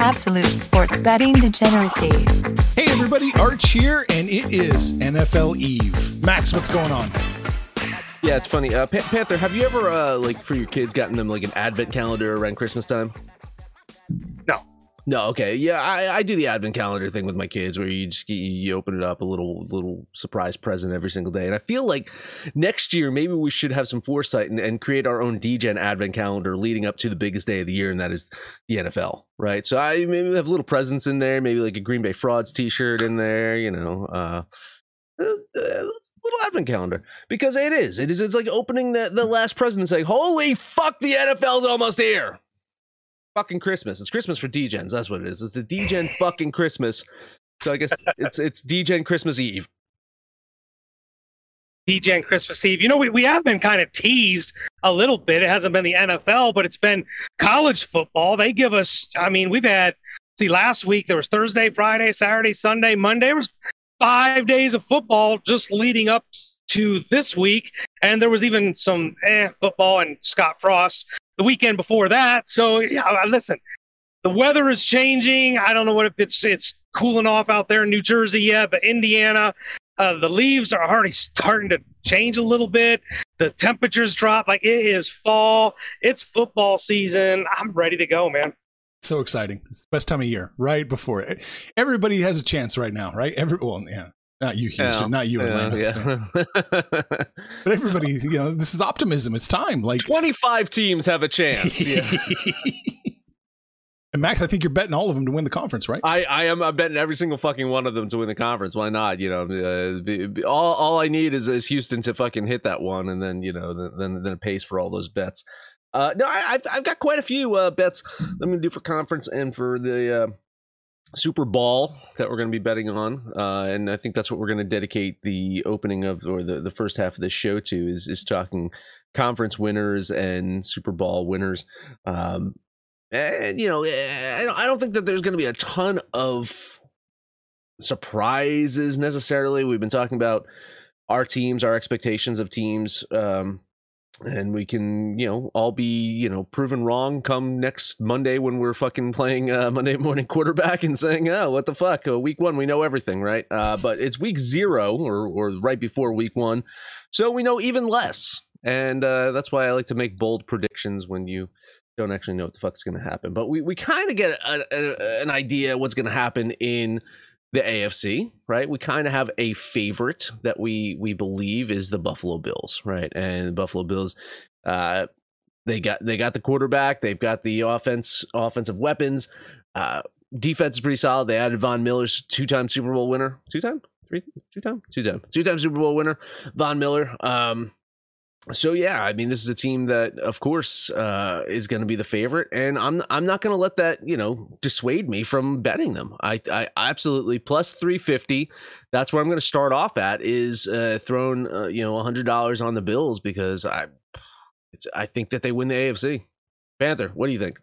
Absolute sports betting degeneracy. Hey everybody, Arch here, and it is NFL Eve. Max, what's going on? Yeah, it's funny. Uh, Pa- Panther, have you ever, uh, like, for your kids, gotten them like an advent calendar around Christmas time? No. No, okay, yeah, I, I do the advent calendar thing with my kids, where you just you open it up a little little surprise present every single day, and I feel like next year maybe we should have some foresight and, and create our own DGen advent calendar leading up to the biggest day of the year, and that is the NFL, right? So I maybe have little presents in there, maybe like a Green Bay Frauds T-shirt in there, you know, uh, uh, uh, little advent calendar because it is, it is, it's like opening the the last present and saying, "Holy fuck, the NFL's almost here." Fucking Christmas. It's Christmas for DGens. That's what it is. It's the DGen fucking Christmas. So I guess it's it's DGen Christmas Eve. And Christmas Eve. You know, we, we have been kind of teased a little bit. It hasn't been the NFL, but it's been college football. They give us, I mean, we've had, see, last week there was Thursday, Friday, Saturday, Sunday, Monday. There was five days of football just leading up to this week. And there was even some eh, football and Scott Frost the weekend before that. So yeah, listen, the weather is changing. I don't know what if it's it's cooling off out there in New Jersey yet, but Indiana, uh, the leaves are already starting to change a little bit. The temperatures drop. Like it is fall. It's football season. I'm ready to go, man. So exciting! It's the best time of year, right before it. Everybody has a chance right now, right? Every well, yeah, not you, Houston. Yeah, not you, Atlanta. yeah. But everybody, you know, this is optimism. It's time. Like, 25 teams have a chance. Yeah. and Max, I think you're betting all of them to win the conference, right? I, I am I'm betting every single fucking one of them to win the conference. Why not? You know, uh, be- be- all all I need is, is Houston to fucking hit that one, and then you know, then then, then it pays for all those bets. Uh, no, I, I've I've got quite a few uh, bets I'm going to do for conference and for the uh, Super Bowl that we're going to be betting on, uh, and I think that's what we're going to dedicate the opening of or the, the first half of this show to is is talking conference winners and Super Bowl winners. Um, and you know, eh, I don't think that there's going to be a ton of surprises necessarily. We've been talking about our teams, our expectations of teams. Um, and we can, you know, all be, you know, proven wrong come next Monday when we're fucking playing uh, Monday morning quarterback and saying, "Oh, what the fuck? Uh, week one, we know everything, right?" Uh, but it's week zero or or right before week one, so we know even less, and uh, that's why I like to make bold predictions when you don't actually know what the fuck's going to happen. But we we kind of get a, a, an idea what's going to happen in the AFC, right? We kind of have a favorite that we we believe is the Buffalo Bills, right? And the Buffalo Bills, uh, they got they got the quarterback, they've got the offense offensive weapons, uh, defense is pretty solid. They added Von Miller's two time Super Bowl winner, two time, three, two time, two time, two time Super Bowl winner, Von Miller. Um, so yeah, I mean, this is a team that, of course, uh, is going to be the favorite, and I'm I'm not going to let that you know dissuade me from betting them. I I absolutely plus three fifty. That's where I'm going to start off at is uh, throwing uh, you know hundred dollars on the Bills because I it's I think that they win the AFC. Panther, what do you think?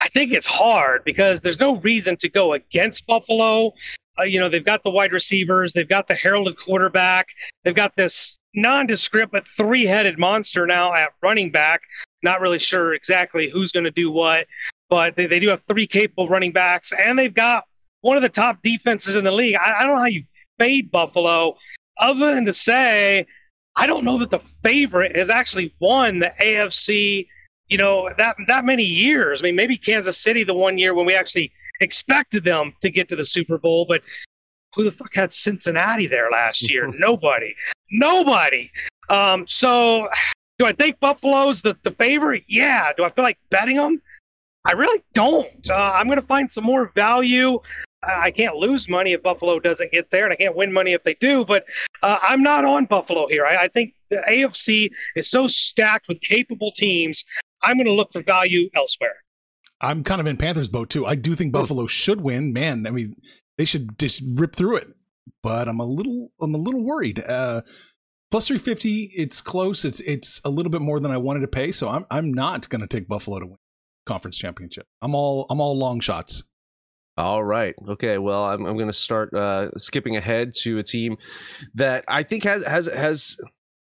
I think it's hard because there's no reason to go against Buffalo. Uh, you know, they've got the wide receivers, they've got the heralded quarterback, they've got this nondescript but three-headed monster now at running back. Not really sure exactly who's going to do what, but they, they do have three capable running backs, and they've got one of the top defenses in the league. I, I don't know how you fade Buffalo, other than to say, I don't know that the favorite has actually won the AFC. You know that that many years. I mean, maybe Kansas City the one year when we actually expected them to get to the Super Bowl, but who the fuck had Cincinnati there last year? Nobody. Nobody. Um, so do I think Buffalo's the, the favorite? Yeah. Do I feel like betting them? I really don't. Uh, I'm going to find some more value. I can't lose money if Buffalo doesn't get there, and I can't win money if they do. But uh, I'm not on Buffalo here. I, I think the AFC is so stacked with capable teams. I'm going to look for value elsewhere. I'm kind of in Panthers boat too. I do think. Buffalo should win. Man, I mean, they should just rip through it. But I'm a little, I'm a little worried. Uh, plus 350, it's close. It's it's a little bit more than I wanted to pay. So I'm I'm not going to take Buffalo to win conference championship. I'm all I'm all long shots. All right. Okay. Well, I'm I'm going to start uh, skipping ahead to a team that I think has has has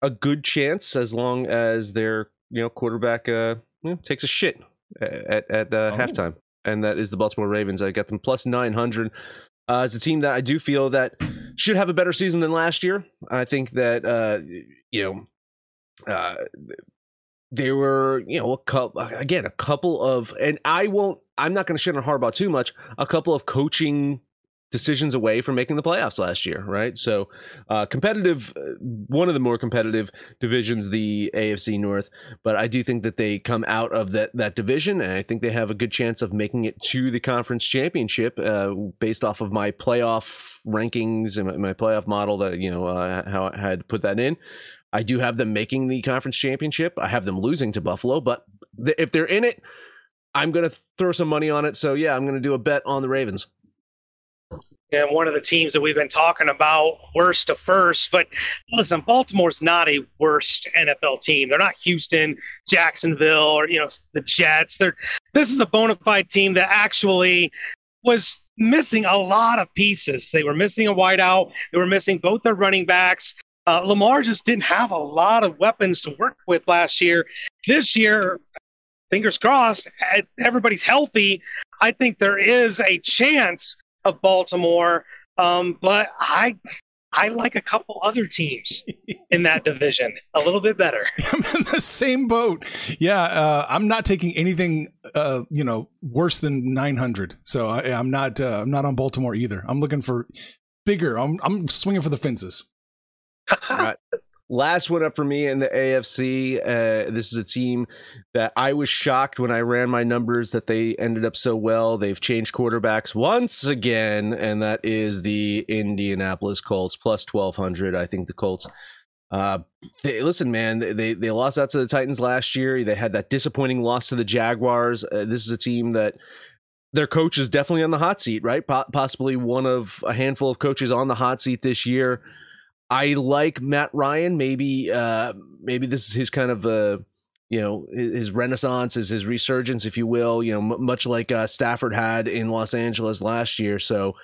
a good chance as long as their you know quarterback uh, you know, takes a shit at at uh, Oh. halftime, and that is the Baltimore Ravens. I got them plus nine hundred. Uh, it's a team that I do feel that should have a better season than last year. I think that uh, you know uh, there were you know a couple again a couple of and I won't I'm not going to shit on Harbaugh too much. A couple of coaching decisions away from making the playoffs last year, right? So uh, competitive, uh, one of the more competitive divisions, the AFC North. But I do think that they come out of that that division, and I think they have a good chance of making it to the conference championship, uh, based off of my playoff rankings and my, my playoff model. That you know uh, how I had put that in. I do have them making the conference championship. I have them losing to Buffalo, but th- if they're in it, I'm going to throw some money on it. So yeah, I'm going to do a bet on the Ravens. And one of the teams that we've been talking about worst to first. But listen, Baltimore's not a worst NFL team. They're not Houston, Jacksonville, or you know the Jets. They're this is a bona fide team that actually was missing a lot of pieces. They were missing a wideout. They were missing both their running backs. Uh, Lamar just didn't have a lot of weapons to work with last year. This year, fingers crossed, everybody's healthy. I think there is a chance of Baltimore, um, but I I like a couple other teams in that division a little bit better. I'm in the same boat. Yeah, uh, I'm not taking anything, uh, you know, worse than 900. So I, I'm not, uh, I'm not on Baltimore either. I'm looking for bigger. I'm, I'm swinging for the fences. All right. Last one up for me in the AFC. Uh, this is a team that I was shocked when I ran my numbers that they ended up so well. They've changed quarterbacks once again, and that is the Indianapolis Colts plus twelve hundred. I think the Colts. Uh, they, listen, man, they they lost out to the Titans last year. They had that disappointing loss to the Jaguars. Uh, this is a team that their coach is definitely on the hot seat, right? Po- possibly one of a handful of coaches on the hot seat this year. I like Matt Ryan. Maybe uh, maybe this is his kind of uh, you know his renaissance, is his resurgence, if you will. You know, m- much like uh, Stafford had in Los Angeles last year. So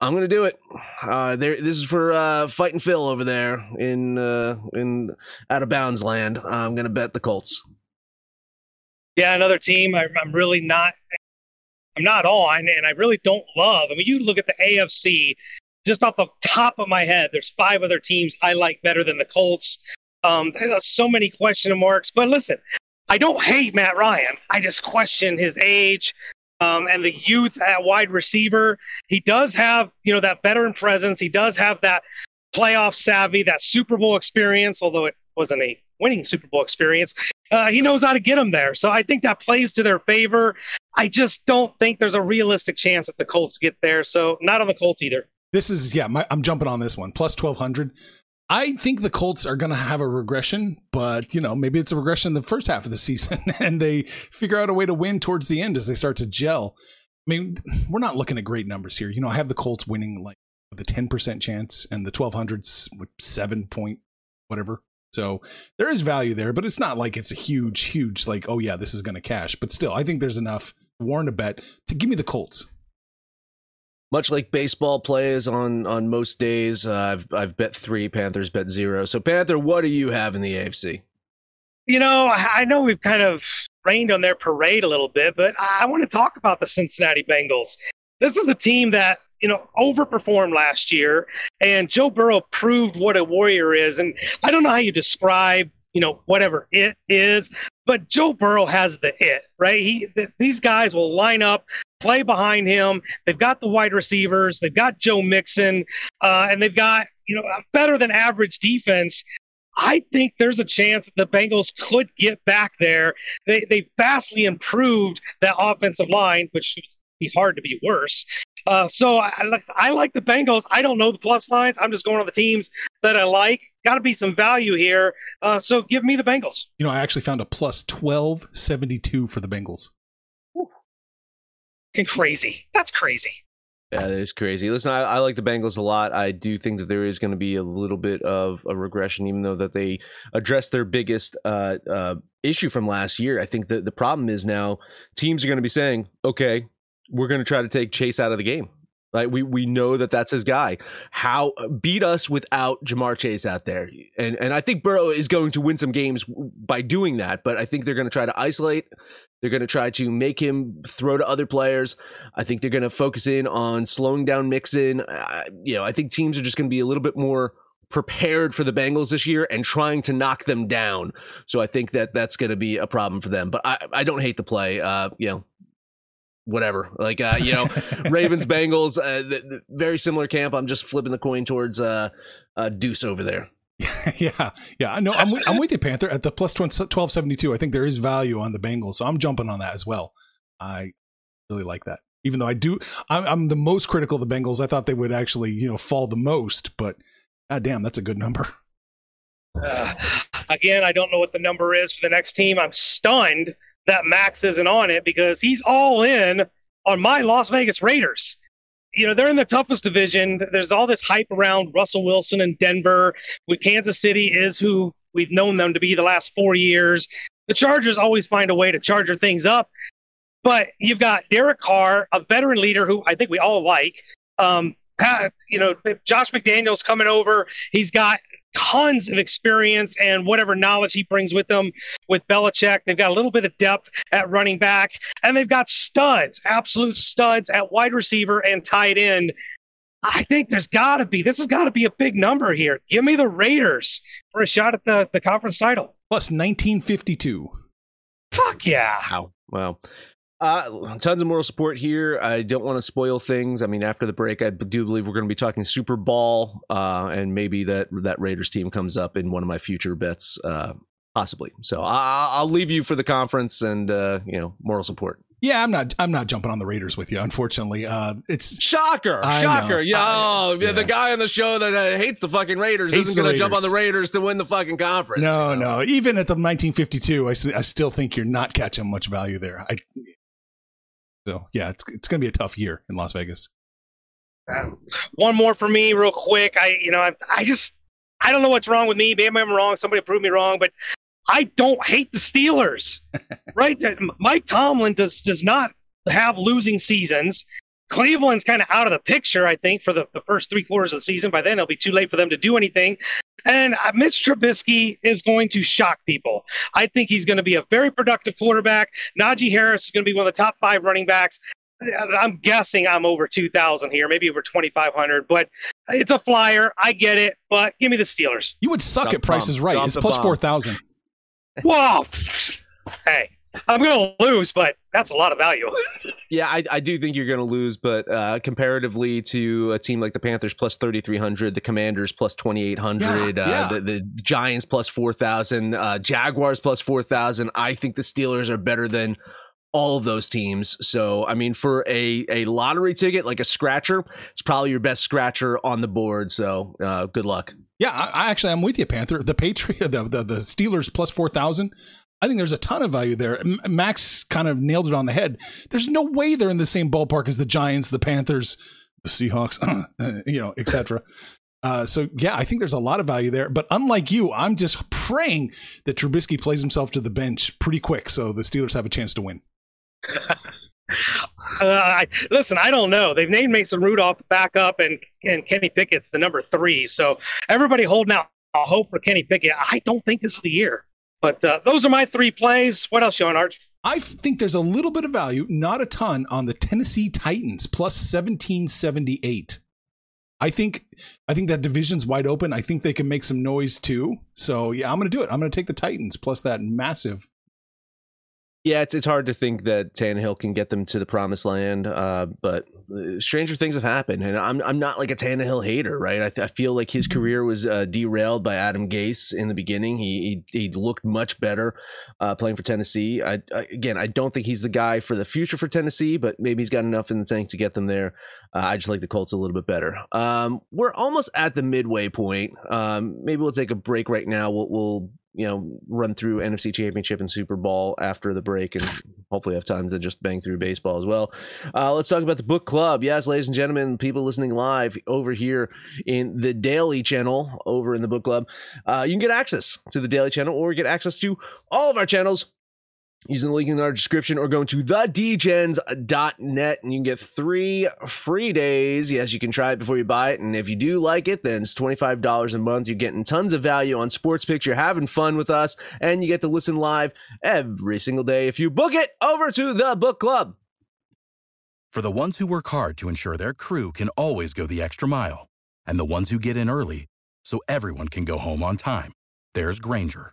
I'm gonna do it. Uh, there, this is for uh, fighting Phil over there in uh, in out of bounds land. I'm gonna bet the Colts. Yeah, another team I, I'm really not. I'm not on, and I really don't love. I mean, you look at the AFC, just off the top of my head. There's five other teams I like better than the Colts. Um, there's so many question marks. But listen, I don't hate Matt Ryan. I just question his age um, and the youth at wide receiver. He does have, you know, that veteran presence. He does have that playoff savvy, that Super Bowl experience, although it wasn't a winning Super Bowl experience. Uh, he knows how to get them there. So I think that plays to their favor. I just don't think there's a realistic chance that the Colts get there. So not on the Colts either. This is yeah. My, I'm jumping on this one plus 1200. I think the Colts are going to have a regression, but you know maybe it's a regression in the first half of the season, and they figure out a way to win towards the end as they start to gel. I mean, we're not looking at great numbers here. You know, I have the Colts winning like the 10% chance, and the 1200s with seven point whatever. So there is value there, but it's not like it's a huge, huge like oh yeah, this is going to cash. But still, I think there's enough warrant a bet to give me the Colts. Much like baseball plays on on most days, uh, I've I've bet three. Panthers bet zero. So Panther, what do you have in the AFC? You know, I know we've kind of rained on their parade a little bit, but I I want to talk about the Cincinnati Bengals. This is a team that, you know, overperformed last year, and Joe Burrow proved what a warrior is. And I don't know how you describe, you know, whatever it is, but Joe Burrow has the it, right? He th- these guys will line up, play behind him. They've got the wide receivers, they've got Joe Mixon, uh, and they've got, you know, a better than average defense. I think there's a chance that the Bengals could get back there. They they vastly improved that offensive line, which would be hard to be worse. Uh, so I, I like I like the Bengals. I don't know the plus lines. I'm just going on the teams that I like. got to be some value here. Uh, so give me the Bengals. You know, I actually found a plus 1272 for the Bengals. Crazy. That's crazy. Yeah, that is crazy. Listen, I, I like the Bengals a lot. I do think that there is going to be a little bit of a regression, even though that they addressed their biggest uh, uh, issue from last year. I think that the problem is now teams are going to be saying, "Okay, we're going to try to take Chase out of the game." Like we we know that that's his guy. How beat us without Ja'Marr Chase out there, and and I think Burrow is going to win some games by doing that. But I think they're going to try to isolate. They're going to try to make him throw to other players. I think they're going to focus in on slowing down Mixon. Uh, you know, I think teams are just going to be a little bit more prepared for the Bengals this year and trying to knock them down. So I think that that's going to be a problem for them. But I I don't hate the play. Uh, you know, whatever. Like uh, you know, Ravens Bengals, uh, the, the very similar camp. I'm just flipping the coin towards uh, uh Deuce over there. yeah, yeah. I know. I'm with, I'm with you, Panther. At the plus twelve seventy two, I think there is value on the Bengals, so I'm jumping on that as well. I really like that. Even though I do, I'm, I'm the most critical of the Bengals. I thought they would actually, you know, fall the most, but god damn, that's a good number. Uh, again, I don't know what the number is for the next team. I'm stunned that Max isn't on it because he's all in on my Las Vegas Raiders. You know, they're in the toughest division. There's all this hype around Russell Wilson and Denver. With Kansas City is who we've known them to be the last four years. The Chargers always find a way to charger things up. But you've got Derek Carr, a veteran leader who I think we all like. Um, Pat, you know, Josh McDaniels coming over. He's got tons of experience and whatever knowledge he brings with them with Belichick. They've got a little bit of depth at running back, and they've got studs, absolute studs at wide receiver and tight end. I think there's got to be, this has got to be a big number here. Give me the Raiders for a shot at the, the conference title. Plus 1952. Fuck yeah. Wow. Wow. Uh, tons of moral support here. I don't want to spoil things. I mean, after the break, I do believe we're going to be talking Super Bowl, uh, and maybe that that Raiders team comes up in one of my future bets, uh, possibly. So I, will leave you for the conference and uh, you know moral support. Yeah, I'm not. I'm not jumping on the Raiders with you. Unfortunately, uh, it's shocker, I shocker. Yeah, oh, yeah, the guy on the show that uh, hates the fucking Raiders hates isn't going to jump on the Raiders to win the fucking conference. No, you know? no. Even at the 1952, I, I still think you're not catching much value there. I, so yeah, it's it's going to be a tough year in Las Vegas. Um, one more for me, real quick. I you know I, I just I don't know what's wrong with me. Maybe I'm wrong. Somebody prove me wrong, but I don't hate the Steelers. right? Mike Tomlin does does not have losing seasons. Cleveland's kind of out of the picture, I think, for the, the first three quarters of the season. By then, it'll be too late for them to do anything. And uh, Mitch Trubisky is going to shock people. I think he's going to be a very productive quarterback. Najee Harris is going to be one of the top five running backs. I'm guessing I'm over 2,000 here, maybe over 2,500, but it's a flyer. I get it, but give me the Steelers. You would suck Dump at prices right. Dump it's plus 4,000. Wow. hey, I'm going to lose, but that's a lot of value. yeah, I, I do think you're going to lose, but uh, comparatively to a team like the Panthers plus 3,300, the Commanders plus 2,800, yeah, uh, yeah. The, the Giants plus 4,000, uh, Jaguars plus 4,000, I think the Steelers are better than all of those teams. So, I mean, for a, a lottery ticket, like a scratcher, it's probably your best scratcher on the board. So, uh, good luck. Yeah, I, I, actually, I'm with you, Panther. The Patriot, the, the, the Steelers plus 4,000. I think there's a ton of value there. Max kind of nailed it on the head. There's no way they're in the same ballpark as the Giants, the Panthers, the Seahawks, you know, etc. Uh, so yeah, I think there's a lot of value there. But unlike you, I'm just praying that Trubisky plays himself to the bench pretty quick, so the Steelers have a chance to win. uh, I, listen, I don't know. They've named Mason Rudolph back up, and and Kenny Pickett's the number three. So everybody holding out hope for Kenny Pickett. I don't think this is the year. But uh, those are my three plays. What else, Sean Arch? I think there's a little bit of value, not a ton, on the Tennessee Titans plus 1778. I think I think that division's wide open. I think they can make some noise too. So yeah, I'm gonna do it. I'm gonna take the Titans plus that massive Yeah, it's it's hard to think that Tannehill can get them to the promised land, uh, but uh, stranger things have happened, and I'm I'm not like a Tannehill hater, right? I, I feel like his career was uh, derailed by Adam Gase in the beginning. He he, he looked much better uh, playing for Tennessee. I, I, again, I don't think he's the guy for the future for Tennessee, but maybe he's got enough in the tank to get them there. Uh, I just like the Colts a little bit better. Um, we're almost at the midway point. Um, maybe we'll take a break right now. We'll, we'll you know, run through NFC Championship and Super Bowl after the break, and hopefully have time to just bang through baseball as well. Uh, let's talk about the book club. Yes, ladies and gentlemen, people listening live over here in the Daily Channel, over in the book club, uh, you can get access to the Daily Channel, or get access to all of our channels using the link in our description or going to thedgens.net and you can get three free days. Yes, you can try it before you buy it. And if you do like it, then it's $25 a month. You're getting tons of value on sports picks. You're having fun with us and you get to listen live every single day. If you book it over to the book club. For the ones who work hard to ensure their crew can always go the extra mile and the ones who get in early so everyone can go home on time, there's Grainger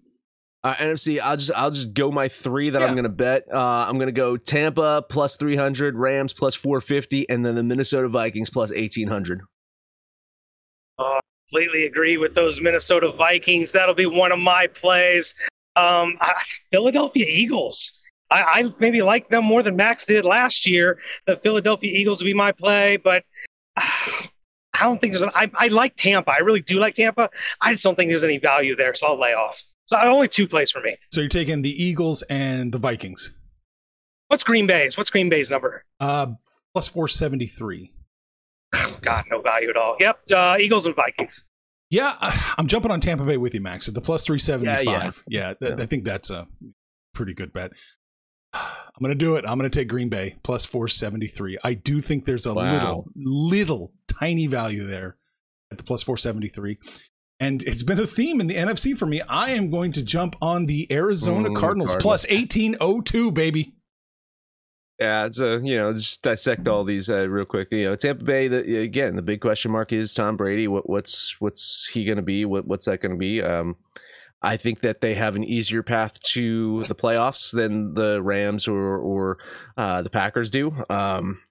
Uh, NFC, I'll just I'll just go my three that Yeah. I'm gonna bet. Uh, I'm gonna go Tampa plus 300, Rams plus 450, and then the Minnesota Vikings plus 1800. completely agree with those Minnesota Vikings. That'll be one of my plays. Um, I, Philadelphia Eagles. I, I maybe like them more than Max did last year. The Philadelphia Eagles will be my play, but uh, I don't think there's. An, I, I like Tampa. I really do like Tampa. I just don't think there's any value there, so I'll lay off. So only two plays for me. So you're taking the Eagles and the Vikings. What's Green Bay's? What's Green Bay's number? Uh, plus 473. God, no value at all. Yep, uh, Eagles and Vikings. Yeah, I- I'm jumping on Tampa Bay with you, Max. At the plus 375. Yeah, Yeah, th- Yeah. I think that's a pretty good bet. I'm going to do it. I'm going to take Green Bay plus 473. I do think there's a Wow. little, little tiny value there at the plus 473. And it's been a theme in the NFC for me. I am going to jump on the Arizona Mm, Cardinals, Cardinals. plus 1802, baby. Yeah, it's a you know just dissect all these uh, real quick. You know, Tampa Bay. The, again, the big question mark is Tom Brady. What what's what's he going to be? What what's that going to be? Um, I think that they have an easier path to the playoffs than the Rams or or uh, the Packers do. Um,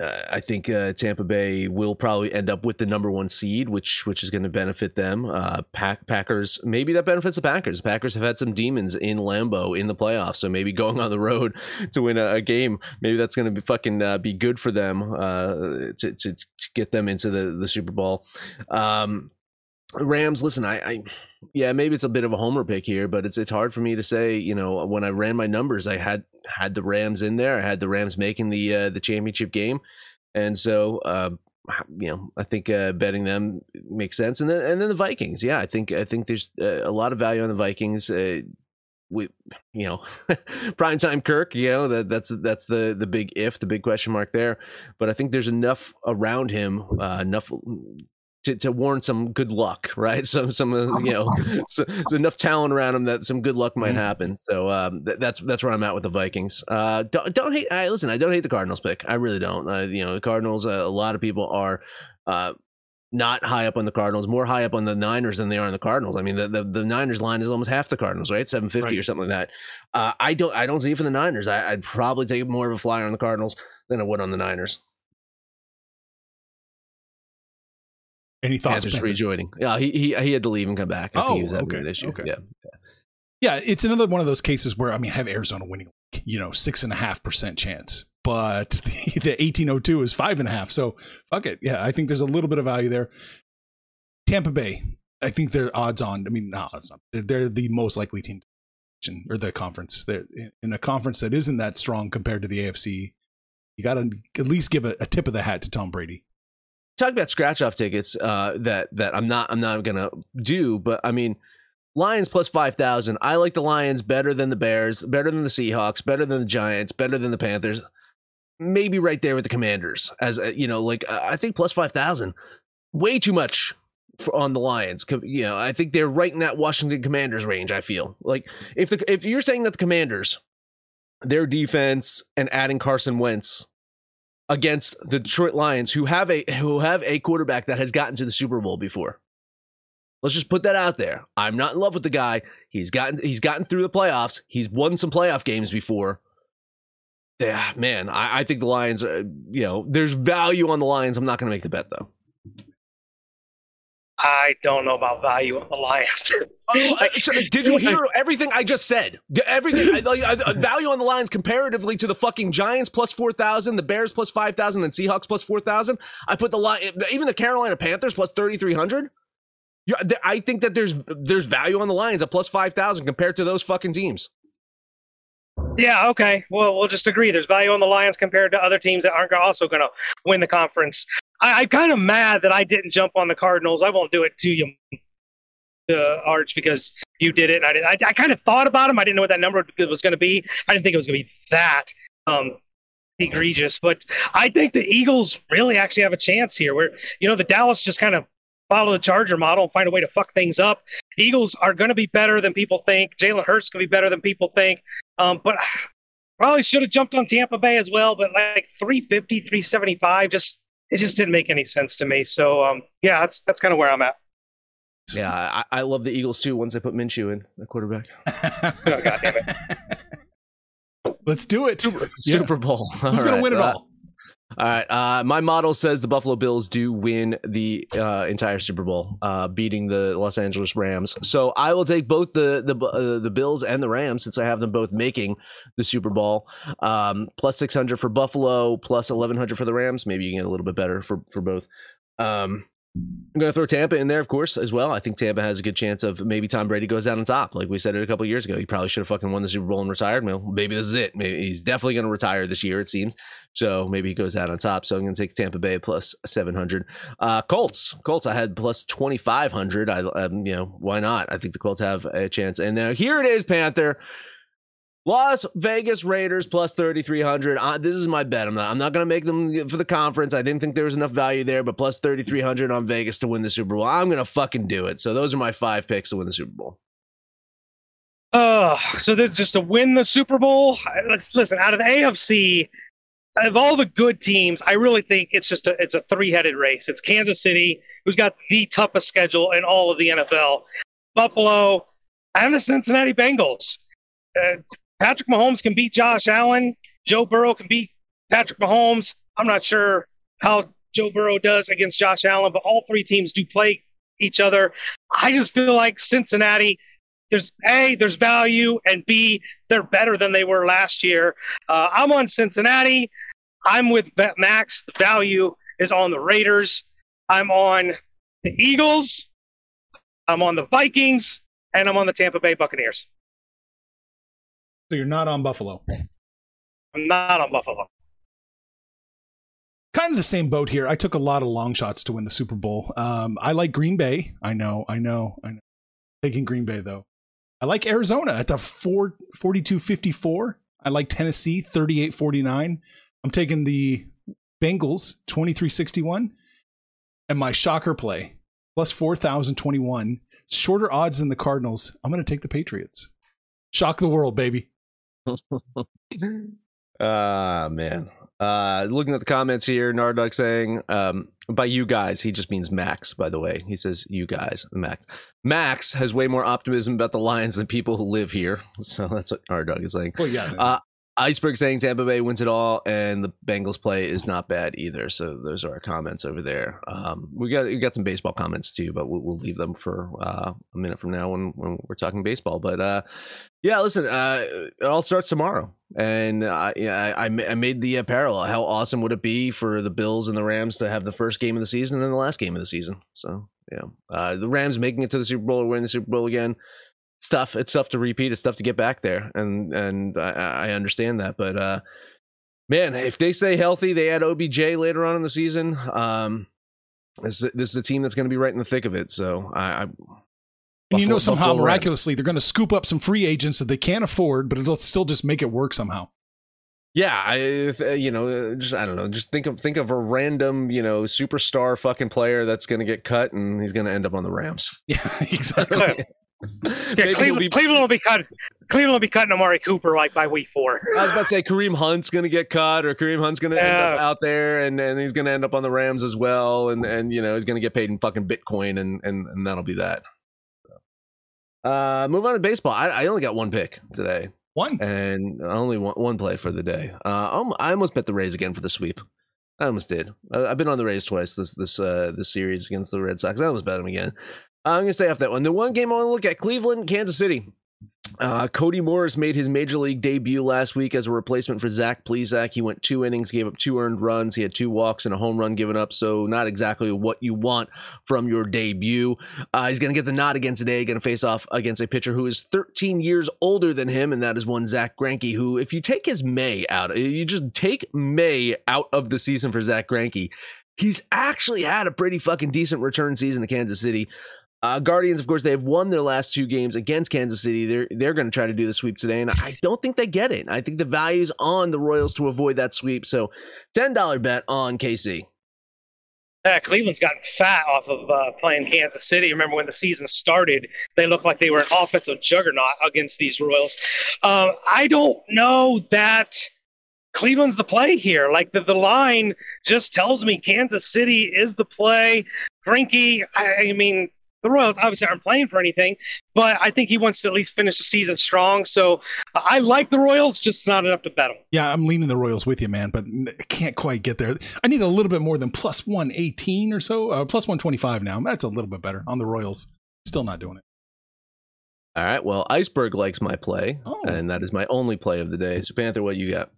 uh, I think uh, Tampa Bay will probably end up with the number one seed, which which is going to benefit them. Uh, Pack, Packers maybe that benefits the Packers. Packers have had some demons in Lambeau in the playoffs, so maybe going on the road to win a, a game, maybe that's going to be fucking uh, be good for them uh, to, to to get them into the the Super Bowl. Um, Rams, listen, I, I, yeah, maybe it's a bit of a homer pick here, but it's it's hard for me to say. You know, when I ran my numbers, I had had the Rams in there. I had the Rams making the uh, the championship game, and so uh, you know, I think uh, betting them makes sense. And then and then the Vikings, yeah, I think I think there's uh, a lot of value on the Vikings. Uh, with you know, primetime Kirk, you know that that's that's the the big if, the big question mark there. But I think there's enough around him, uh, enough to, to warrant some good luck, right? Some some uh, you know, so, so enough talent around him that some good luck might Mhm. happen. So um, th- that's that's where I'm at with the Vikings. Uh, don't don't hate. I, listen, I don't hate the Cardinals pick. I really don't. Uh, you know, the Cardinals. Uh, a lot of people are. Uh, not high up on the Cardinals, more high up on the Niners than they are on the Cardinals. I mean, the, the, the Niners line is almost half the Cardinals, right? Seven fifty Right. or something like that. Uh, I don't, I don't see it for the Niners. I, I'd probably take more of a flyer on the Cardinals than I would on the Niners. Any thoughts? Panthers Panther? rejoining. Yeah, he, he he had to leave and come back. I think Oh, he was having okay, an issue. okay. Yeah. Yeah, it's another one of those cases where I mean, I have Arizona winning, you know, six and a half percent chance, but the, the eighteen oh two is five and a half. So fuck it. Yeah, I think there's a little bit of value there. Tampa Bay, I think they're odds on. I mean, not odds on. They're, they're the most likely team or the conference. They're in- in a conference that isn't that strong compared to the AFC. You got to at least give a, a tip of the hat to Tom Brady. Talk about scratch off tickets. Uh, that that I'm not I'm not gonna do, but I mean. Lions plus 5,000. I like the Lions better than the Bears, better than the Seahawks, better than the Giants, better than the Panthers. Maybe right there with the Commanders. As uh, you know, like uh, I think plus 5,000. way too much for, on the Lions. You know, I think they're right in that Washington Commanders range. I feel like if the if you're saying that the Commanders, their defense and adding Carson Wentz against the Detroit Lions, who have a who have a quarterback that has gotten to the Super Bowl before. Let's just put that out there. I'm not in love with the guy. He's gotten he's gotten through the playoffs. He's won some playoff games before. Yeah, man, I, I think the Lions. Uh, you know, there's value on the Lions. I'm not going to make the bet though. I don't know about value on the Lions. Oh, uh, so uh, did you hear everything I just said? Did Everything, uh, like, uh, uh, value on the Lions comparatively to the fucking Giants plus four thousand, the Bears plus five thousand, and Seahawks plus four thousand. I put the line, even the Carolina Panthers plus thirty three hundred. Yeah, th- I think that there's there's value on the Lions at plus five thousand compared to those fucking teams. Yeah, okay. Well, we'll just agree. There's value on the Lions compared to other teams that aren't also going to win the conference. I, I'm kind of mad that I didn't jump on the Cardinals. I won't do it to you, uh, Arch, because you did it. And I, did, I, I kind of thought about them. I didn't know what that number was going to be. I didn't think it was going to be that um, egregious. But I think the Eagles really actually have a chance here. Where you know the Dallas just kind of follow the Charger model and find a way to fuck things up. Eagles are going to be better than people think. Jalen Hurts going to be better than people think. Um, but probably should have jumped on Tampa Bay as well. But like 350, 375, just it just didn't make any sense to me. So um, yeah, that's that's kind of where I'm at. Yeah, I, I love the Eagles too. Once they put Minshew in the quarterback, Oh, God damn it. Let's do it. Yeah. Super Bowl. Who's All going to right, win it uh, all? All right. Uh, my model says the Buffalo Bills do win the uh, entire Super Bowl, uh, beating the Los Angeles Rams. So I will take both the the uh, the Bills and the Rams since I have them both making the Super Bowl. Um, plus six hundred for Buffalo, plus eleven hundred for the Rams. Maybe you can get a little bit better for for both. Um, I'm going to throw Tampa in there, of course, as well. I think Tampa has a good chance of maybe Tom Brady goes out on top. Like we said it a couple years ago. He probably should have fucking won the Super Bowl and retired. Well, maybe this is it. Maybe he's definitely going to retire this year, it seems. So maybe he goes out on top. So I'm going to take Tampa Bay plus 700. Uh, Colts. Colts, I had plus 2,500. I, um, you know, why not? I think the Colts have a chance. And now here it is, Panther. Las Vegas Raiders plus 3,300. Uh, this is my bet. I'm not, I'm not going to make them for the conference. I didn't think there was enough value there, but plus 3,300 on Vegas to win the Super Bowl. I'm going to fucking do it. So those are my five picks to win the Super Bowl. Uh, so there's just to win the Super Bowl. Let's listen. Out of the AFC, of all the good teams, I really think it's just a it's a three headed race. It's Kansas City, who's got the toughest schedule in all of the NFL, Buffalo, and the Cincinnati Bengals. Uh, Patrick Mahomes can beat Josh Allen. Joe Burrow can beat Patrick Mahomes. I'm not sure how Joe Burrow does against Josh Allen, but all three teams do play each other. I just feel like Cincinnati there's A, there's value, and B, they're better than they were last year. Uh, I'm on Cincinnati. I'm with Max. The value is on the Raiders. I'm on the Eagles. I'm on the Vikings, and I'm on the Tampa Bay Buccaneers. So you're not on Buffalo. I'm not on Buffalo. Kind of the same boat here. I took a lot of long shots to win the Super Bowl. Um, I like Green Bay. I know, I know, I know. Taking Green Bay though. I like Arizona at the 4 42-54. I like Tennessee 38-49. I'm taking the Bengals 23-61 and my shocker play plus 4021. Shorter odds than the Cardinals. I'm going to take the Patriots. Shock the world, baby. Ah, man. Uh, looking at the comments here, Narduck saying, um, by you guys, he just means Max, by the way. He says you guys, Max. Max has way more optimism about the Lions than people who live here. So that's what Narduck is saying. Well, yeah. Uh, Iceberg saying Tampa Bay wins it all, and the Bengals play is not bad either. So those are our comments over there. Um, we got we got some baseball comments too, but we'll, we'll leave them for uh, a minute from now when, when we're talking baseball. But uh, yeah, listen, uh, it all starts tomorrow, and uh, yeah, I, I I made the parallel. How awesome would it be for the Bills and the Rams to have the first game of the season and the last game of the season? So yeah, uh, the Rams making it to the Super Bowl or winning the Super Bowl again it's tough. It's tough to repeat. It's tough to get back there, and and I, I understand that. But uh, man, if they stay healthy, they add OBJ later on in the season. Um, this this is a team that's going to be right in the thick of it. So I, I And you know, somehow Buffalo Rams. miraculously, they're going to scoop up some free agents that they can't afford, but it'll still just make it work somehow. Yeah, I if, uh, you know uh, just I don't know just think of think of a random you know superstar fucking player that's going to get cut and he's going to end up on the Rams. Yeah, exactly. Yeah, Cleveland, be- Cleveland will be cut. Cleveland will be cutting Amari Cooper like by week four. I was about to say Kareem Hunt's going to get cut or Kareem Hunt's going to end up out there and, and he's going to end up on the Rams as well and and you know he's going to get paid in fucking Bitcoin and and, and that'll be that. Uh, move on to baseball. I, I only got one pick today. One. and only one, one play for the day. Uh, I'm- I almost bet the Rays again for the sweep. I almost did. I, I've been on the Rays twice this this uh, this series against the Red Sox. I almost bet them again. Uh, I'm gonna stay off that one. The one game I want to look at: Cleveland, Kansas City. Uh, Cody Morris made his major league debut last week as a replacement for Zach Plesac. He went two innings, gave up two earned runs. He had two walks and a home run given up. So not exactly what you want from your debut. Uh, he's going to get the nod again today. Going to face off against a pitcher who is 13 years older than him, and that is one Zack Greinke. Who, if you take his May out, you just take May out of the season for Zack Greinke, he's actually had a pretty fucking decent return season to Kansas City. Uh, Guardians, of course, they have won their last two games against Kansas City. They're they're going to try to do the sweep today, and I don't think they get it. I think the value's on the Royals to avoid that sweep. So, ten dollar bet on KC. Yeah, Cleveland's gotten fat off of uh, playing Kansas City. Remember when the season started, they looked like they were an offensive juggernaut against these Royals. Um, I don't know that Cleveland's the play here. Like the, the line just tells me Kansas City is the play. Greinke, I, I mean, the Royals obviously aren't playing for anything, but I think he wants to at least finish the season strong. So uh, I like the Royals, just not enough to bet them. Yeah, I'm leaning the Royals with you, man, but can't quite get there. I need a little bit more than plus 118 or so, uh, plus 125 now. That's a little bit better on the Royals. Still not doing it. All right. Well, Iceberg likes my play, Oh. and that is my only play of the day. So, Panther, what you got?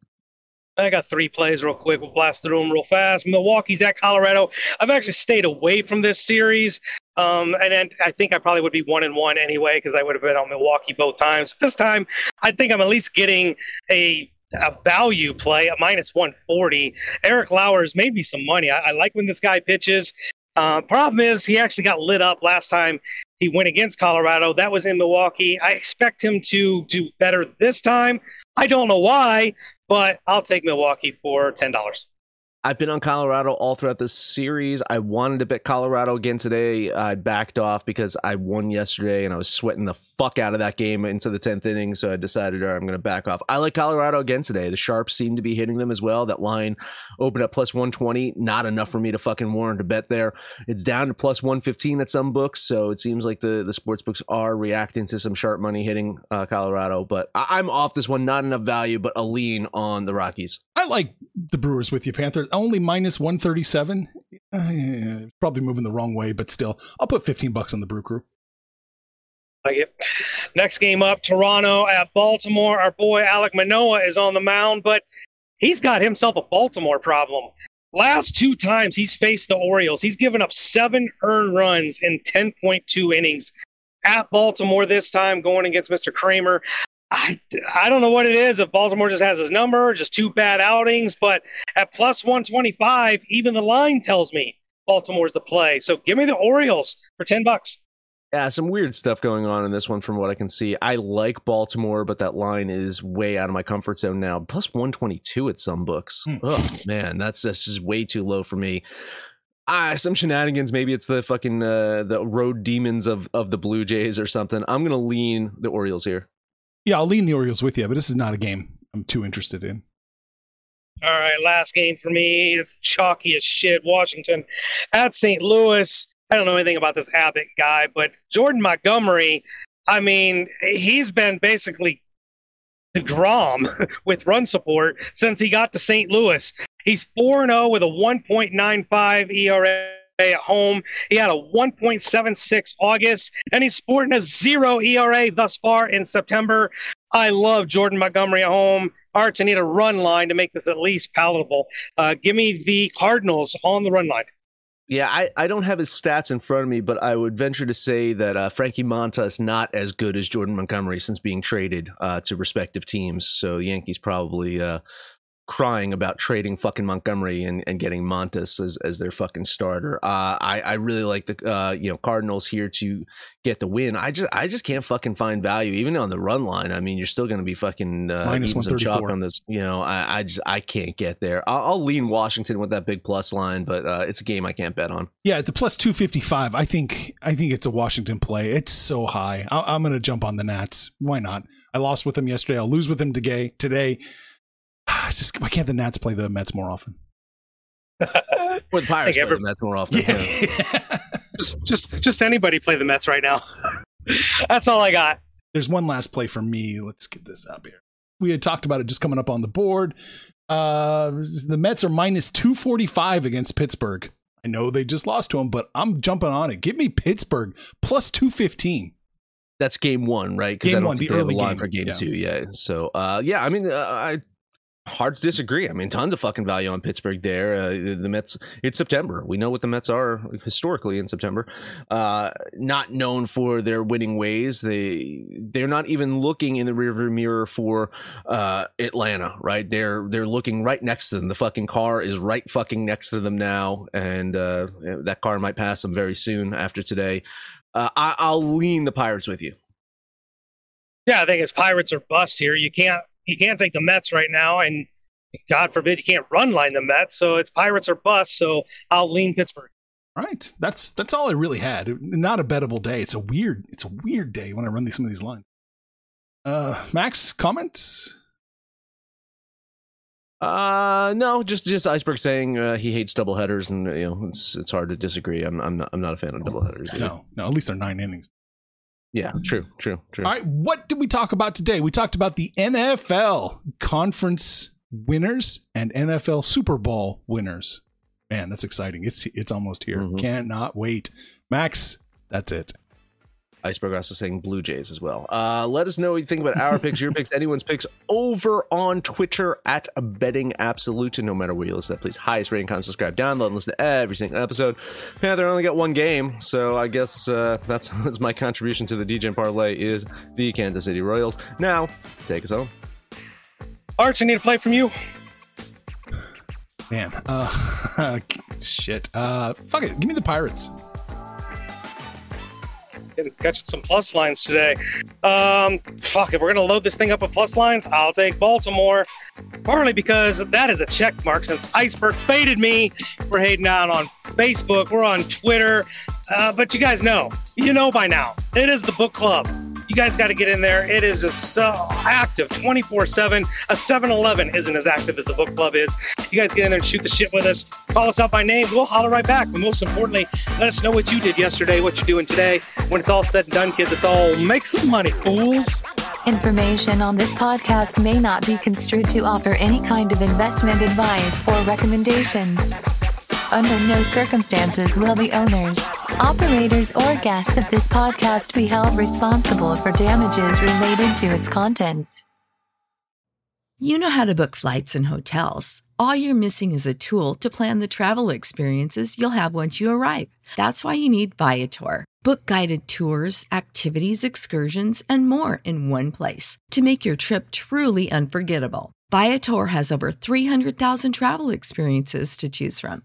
I got three plays real quick. We'll blast through them real fast. Milwaukee's at Colorado. I've actually stayed away from this series. Um, and then I think I probably would be one and one anyway because I would have been on Milwaukee both times. This time, I think I'm at least getting a a value play at minus 140. Eric Lauer's made me some money. I, I like when this guy pitches. Uh, problem is, he actually got lit up last time he went against Colorado. That was in Milwaukee. I expect him to do better this time. I don't know why, but I'll take Milwaukee for ten dollars. I've been on Colorado all throughout this series. I wanted to bet Colorado again today. I backed off because I won yesterday and I was sweating the fuck out of that game into the 10th inning. So I decided, all right, I'm going to back off. I like Colorado again today. The Sharps seem to be hitting them as well. That line opened up plus 120. Not enough for me to fucking warrant a bet there. It's down to plus 115 at some books. So it seems like the, the sports books are reacting to some sharp money hitting uh, Colorado. But I, I'm off this one. Not enough value, but a lean on the Rockies. I like the Brewers with you, Panther. Only minus 137. Uh, yeah, probably moving the wrong way, but still, I'll put 15 bucks on the Brew Crew. Like it. Next game up, Toronto at Baltimore. Our boy Alek Manoah is on the mound, but he's got himself a Baltimore problem. Last two times he's faced the Orioles, he's given up seven earned runs in 10.2 innings. At Baltimore this time, going against Mr. Kremer. I, I don't know what it is if Baltimore just has his number, just two bad outings, but at plus 125, even the line tells me Baltimore's the play. So give me the Orioles for 10 bucks. Yeah, some weird stuff going on in this one from what I can see. I like Baltimore, but that line is way out of my comfort zone now. Plus 122 at some books. Hmm. Oh, man, that's, that's just way too low for me. Ah, some shenanigans. Maybe it's the fucking uh, the road demons of, of the Blue Jays or something. I'm going to lean the Orioles here. Yeah, I'll lean the Orioles with you, but this is not a game I'm too interested in. All right, last game for me. It's chalky as shit. Washington at St. Louis. I don't know anything about this Abbott guy, but Jordan Montgomery, I mean, he's been basically deGrom with run support since he got to St. Louis. He's 4 0 with a 1.95 ERA at home. He had a 1.76 August, and he's sporting a zero ERA thus far in September. I love Jordan Montgomery at home. Arch, I need a run line to make this at least palatable. Uh, give me the Cardinals on the run line. Yeah, I, I don't have his stats in front of me, but I would venture to say that uh, Frankie Montas is not as good as Jordan Montgomery since being traded uh, to respective teams. So the Yankees probably uh, crying about trading fucking Montgomery and, and getting Montas as, as their fucking starter. Uh, I I really like the uh, you know Cardinals here to get the win. I just I just can't fucking find value even on the run line. I mean, you're still going to be fucking uh, Minus eating some chalk 134. on this. You know, I I just I can't get there. I'll, I'll lean Washington with that big plus line, but uh, it's a game I can't bet on. Yeah, the plus two fifty five, I think I think it's a Washington play. It's so high. I, I'm going to jump on the Nats. Why not? I lost with them yesterday. I'll lose with them today. Today, just why can't the Nats play the Mets more often? With Pirates, think play every- the Mets more often. yeah. Yeah. just, just, just anybody play the Mets right now. That's all I got. There's one last play for me. Let's get this up here. We had talked about it just coming up on the board. Uh, the Mets are minus 245 against Pittsburgh. I know they just lost to them, but I'm jumping on it. Give me Pittsburgh plus 215. That's game one, right? Because Game I don't one, think the they have a early line game. for game Yeah. two. Yeah. So, uh, yeah, I mean, uh, I hard to disagree. I mean, tons of fucking value on Pittsburgh there. Uh, the, Mets. It's September. We know what the Mets are historically in September. Uh, not known for their winning ways. They they're not even looking in the rearview mirror for uh, Atlanta. Right? They're they're looking right next to them. The fucking car is right fucking next to them now, and uh, that car might pass them very soon after today. Uh, I, I'll lean the Pirates with you. Yeah, I think it's Pirates or bust here. You can't, you can't take the Mets right now, and God forbid you can't run line the Mets. So it's Pirates or bust. So I'll lean Pittsburgh. Right. That's that's all I really had. Not a bettable day. It's a weird it's a weird day when I run these some of these lines. Uh Max, comments? Uh no, just just iceberg saying uh, he hates double headers, and you know it's it's hard to disagree. I'm I'm not I'm not a fan of double headers. No, no, at least they're nine innings. Yeah, true, true, true. All right, what did we talk about today? We talked about the NFL conference winners and NFL Super Bowl winners. Man, that's exciting. It's it's almost here. Mhm. Cannot wait. Max, that's it. Iceberg also saying Blue Jays as well. Uh, let us know what you think about our picks, your picks, anyone's picks over on Twitter at Betting Absolute. And no matter where you listen to that, please highest rating, comment, subscribe, download, and listen to every single episode. Panther only got one game, so I guess uh, that's that's my contribution to the DJ parlay is the Kansas City Royals. Now, take us home. Arch, I need a play from you. Man, uh shit. Uh fuck it. Give me the Pirates. Getting catching some plus lines today. Um, fuck, if we're gonna load this thing up with plus lines, I'll take Baltimore. Partly because that is a check mark since Iceberg faded me. We're hating out on Facebook, we're on Twitter. Uh, but you guys know, you know by now, it is the book club. Guys got to get in there. It is just so active 24 7. A 7 Eleven isn't as active as the book club is. You guys get in there and shoot the shit with us. Call us out by name. We'll holler right back. But most importantly, let us know what you did yesterday, what you're doing today. When it's all said and done, kids, it's all make some money, fools. Information on this podcast may not be construed to offer any kind of investment advice or recommendations. Under no circumstances will the owners, operators, or guests of this podcast be held responsible for damages related to its contents. You know how to book flights and hotels. All you're missing is a tool to plan the travel experiences you'll have once you arrive. That's why you need Viator. Book guided tours, activities, excursions, and more in one place to make your trip truly unforgettable. Viator has over 300,000 travel experiences to choose from.